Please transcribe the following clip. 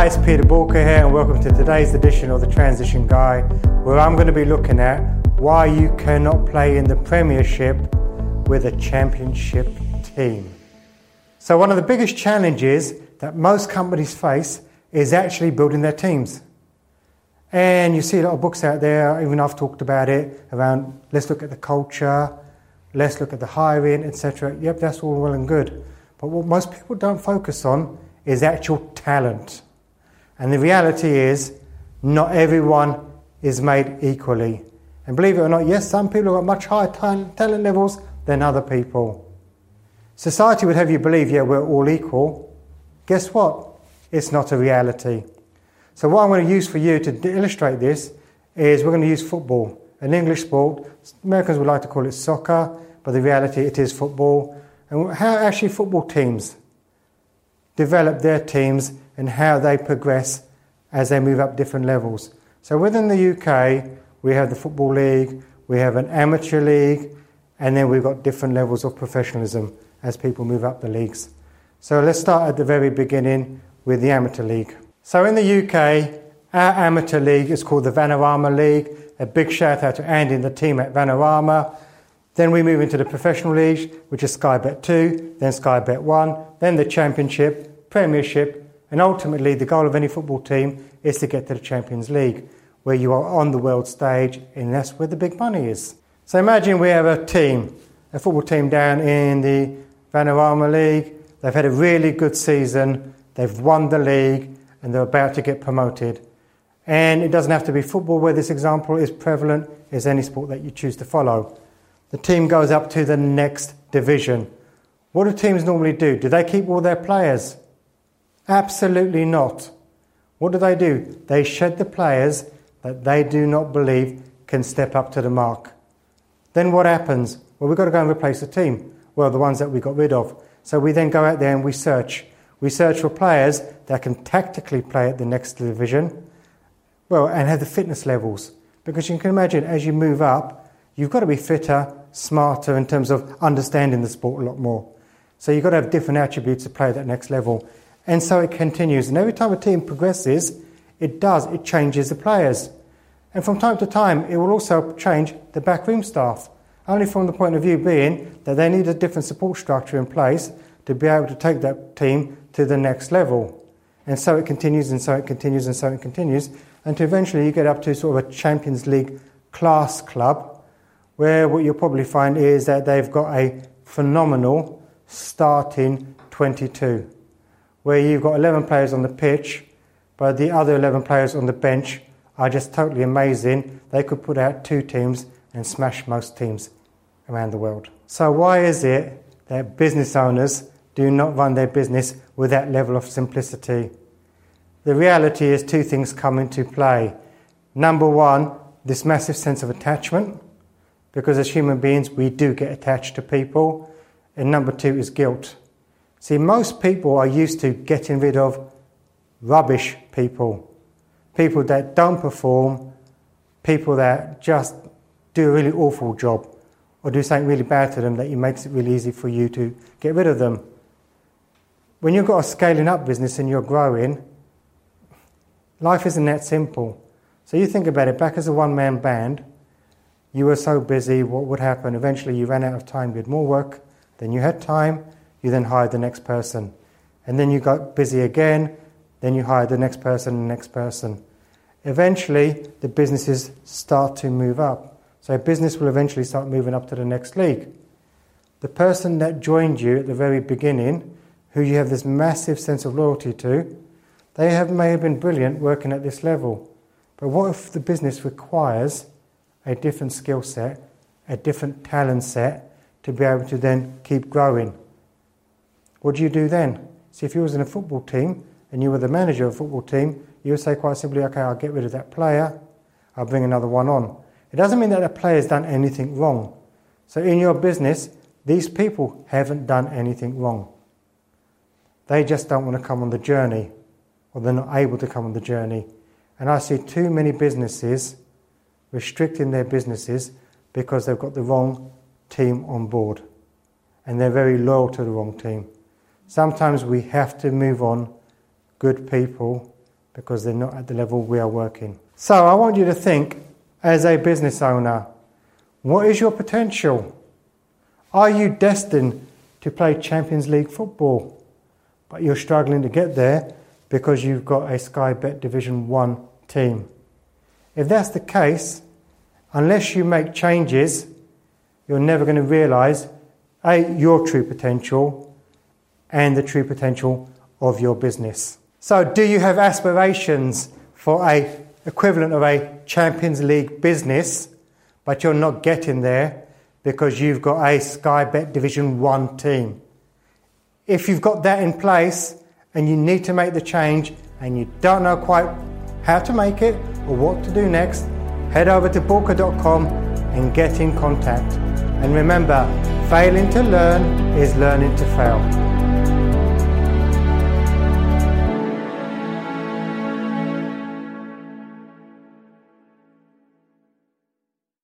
Hi, it's Peter Boolkah here, and welcome to today's edition of The Transition Guy, where I'm going to be looking at why you cannot play in the Premiership with a Championship team. So, one of the biggest challenges that most companies face is actually building their teams. And you see a lot of books out there, even I've talked about it, around let's look at the culture, let's look at the hiring, etc. Yep, that's all well and good. But what most people don't focus on is actual talent. And the reality is, not everyone is made equally. And believe it or not, yes, some people have got much higher talent levels than other people. Society would have you believe, yeah, we're all equal. Guess what? It's not a reality. So, what I'm going to use for you to illustrate this is we're going to use football, an English sport. Americans would like to call it soccer, but the reality it is football. And how actually football teams develop their teams and how they progress as they move up different levels. So, within the UK, we have the Football League, we have an amateur league, and then we've got different levels of professionalism as people move up the leagues. So, let's start at the very beginning with the amateur league. So in the UK, our amateur league is called the Vanarama League. A big shout out to Andy and the team at Vanarama. Then we move into the professional league, which is Sky Bet 2, then Sky Bet 1, then the Championship, Premiership, and ultimately the goal of any football team is to get to the Champions League, where you are on the world stage, and that's where the big money is. So imagine we have a team, a football team down in the Vanarama League. They've had a really good season. They've won the league and they're about to get promoted. And it doesn't have to be football where this example is prevalent, is any sport that you choose to follow. The team goes up to the next division. What do teams normally do? Do they keep all their players? Absolutely not. What do they do? They shed the players that they do not believe can step up to the mark. Then what happens? Well, we've got to go and replace the team. Well, the ones that we got rid of. So we then go out there and we search. We search for players that can tactically play at the next division, well, and have the fitness levels. Because you can imagine as you move up, you've got to be fitter, smarter in terms of understanding the sport a lot more. So you've got to have different attributes to play at that next level. And so it continues. And every time a team progresses, it does, it changes the players. And from time to time, it will also change the backroom staff, only from the point of view being that they need a different support structure in place to be able to take that team to the next level. And so it continues, and so it continues, and so it continues, until eventually you get up to sort of a Champions League class club, where what you'll probably find is that they've got a phenomenal starting 22, where you've got 11 players on the pitch, but the other 11 players on the bench are just totally amazing. They could put out two teams and smash most teams around the world. So, why is it that business owners do not run their business with that level of simplicity. The reality is two things come into play. Number one, this massive sense of attachment, because as human beings we do get attached to people. And number two is guilt. See, most people are used to getting rid of rubbish people, people that don't perform, people that just do a really awful job or do something really bad to them that makes it really easy for you to get rid of them. When you've got a scaling up business and you're growing, life isn't that simple. So you think about it, back as a one man band, you were so busy, what would happen? Eventually you ran out of time, you had more work than you had time, you then hired the next person. And then you got busy again, then you hired the next person and the next person. Eventually, the businesses start to move up. So business will eventually start moving up to the next league. The person that joined you at the very beginning who you have this massive sense of loyalty to, they have, may have been brilliant working at this level. But what if the business requires a different skill set, a different talent set to be able to then keep growing? What do you do then? See, if you was in a football team and you were the manager of a football team, you would say quite simply, okay, I'll get rid of that player, I'll bring another one on. It doesn't mean that a player's done anything wrong. So in your business, these people haven't done anything wrong. They just don't want to come on the journey, or they're not able to come on the journey. And I see too many businesses restricting their businesses because they've got the wrong team on board. And they're very loyal to the wrong team. Sometimes we have to move on good people because they're not at the level we are working. So I want you to think as a business owner what is your potential? Are you destined to play Champions League football, but you're struggling to get there because you've got a Sky Bet Division 1 team? If that's the case, unless you make changes, you're never going to realize a, your true potential and the true potential of your business. So, do you have aspirations for a equivalent of a Champions League business, but you're not getting there because you've got a Sky Bet Division 1 team. If you've got that in place and you need to make the change and you don't know quite how to make it or what to do next, head over to boolkah.com and get in contact. And remember, failing to learn is learning to fail.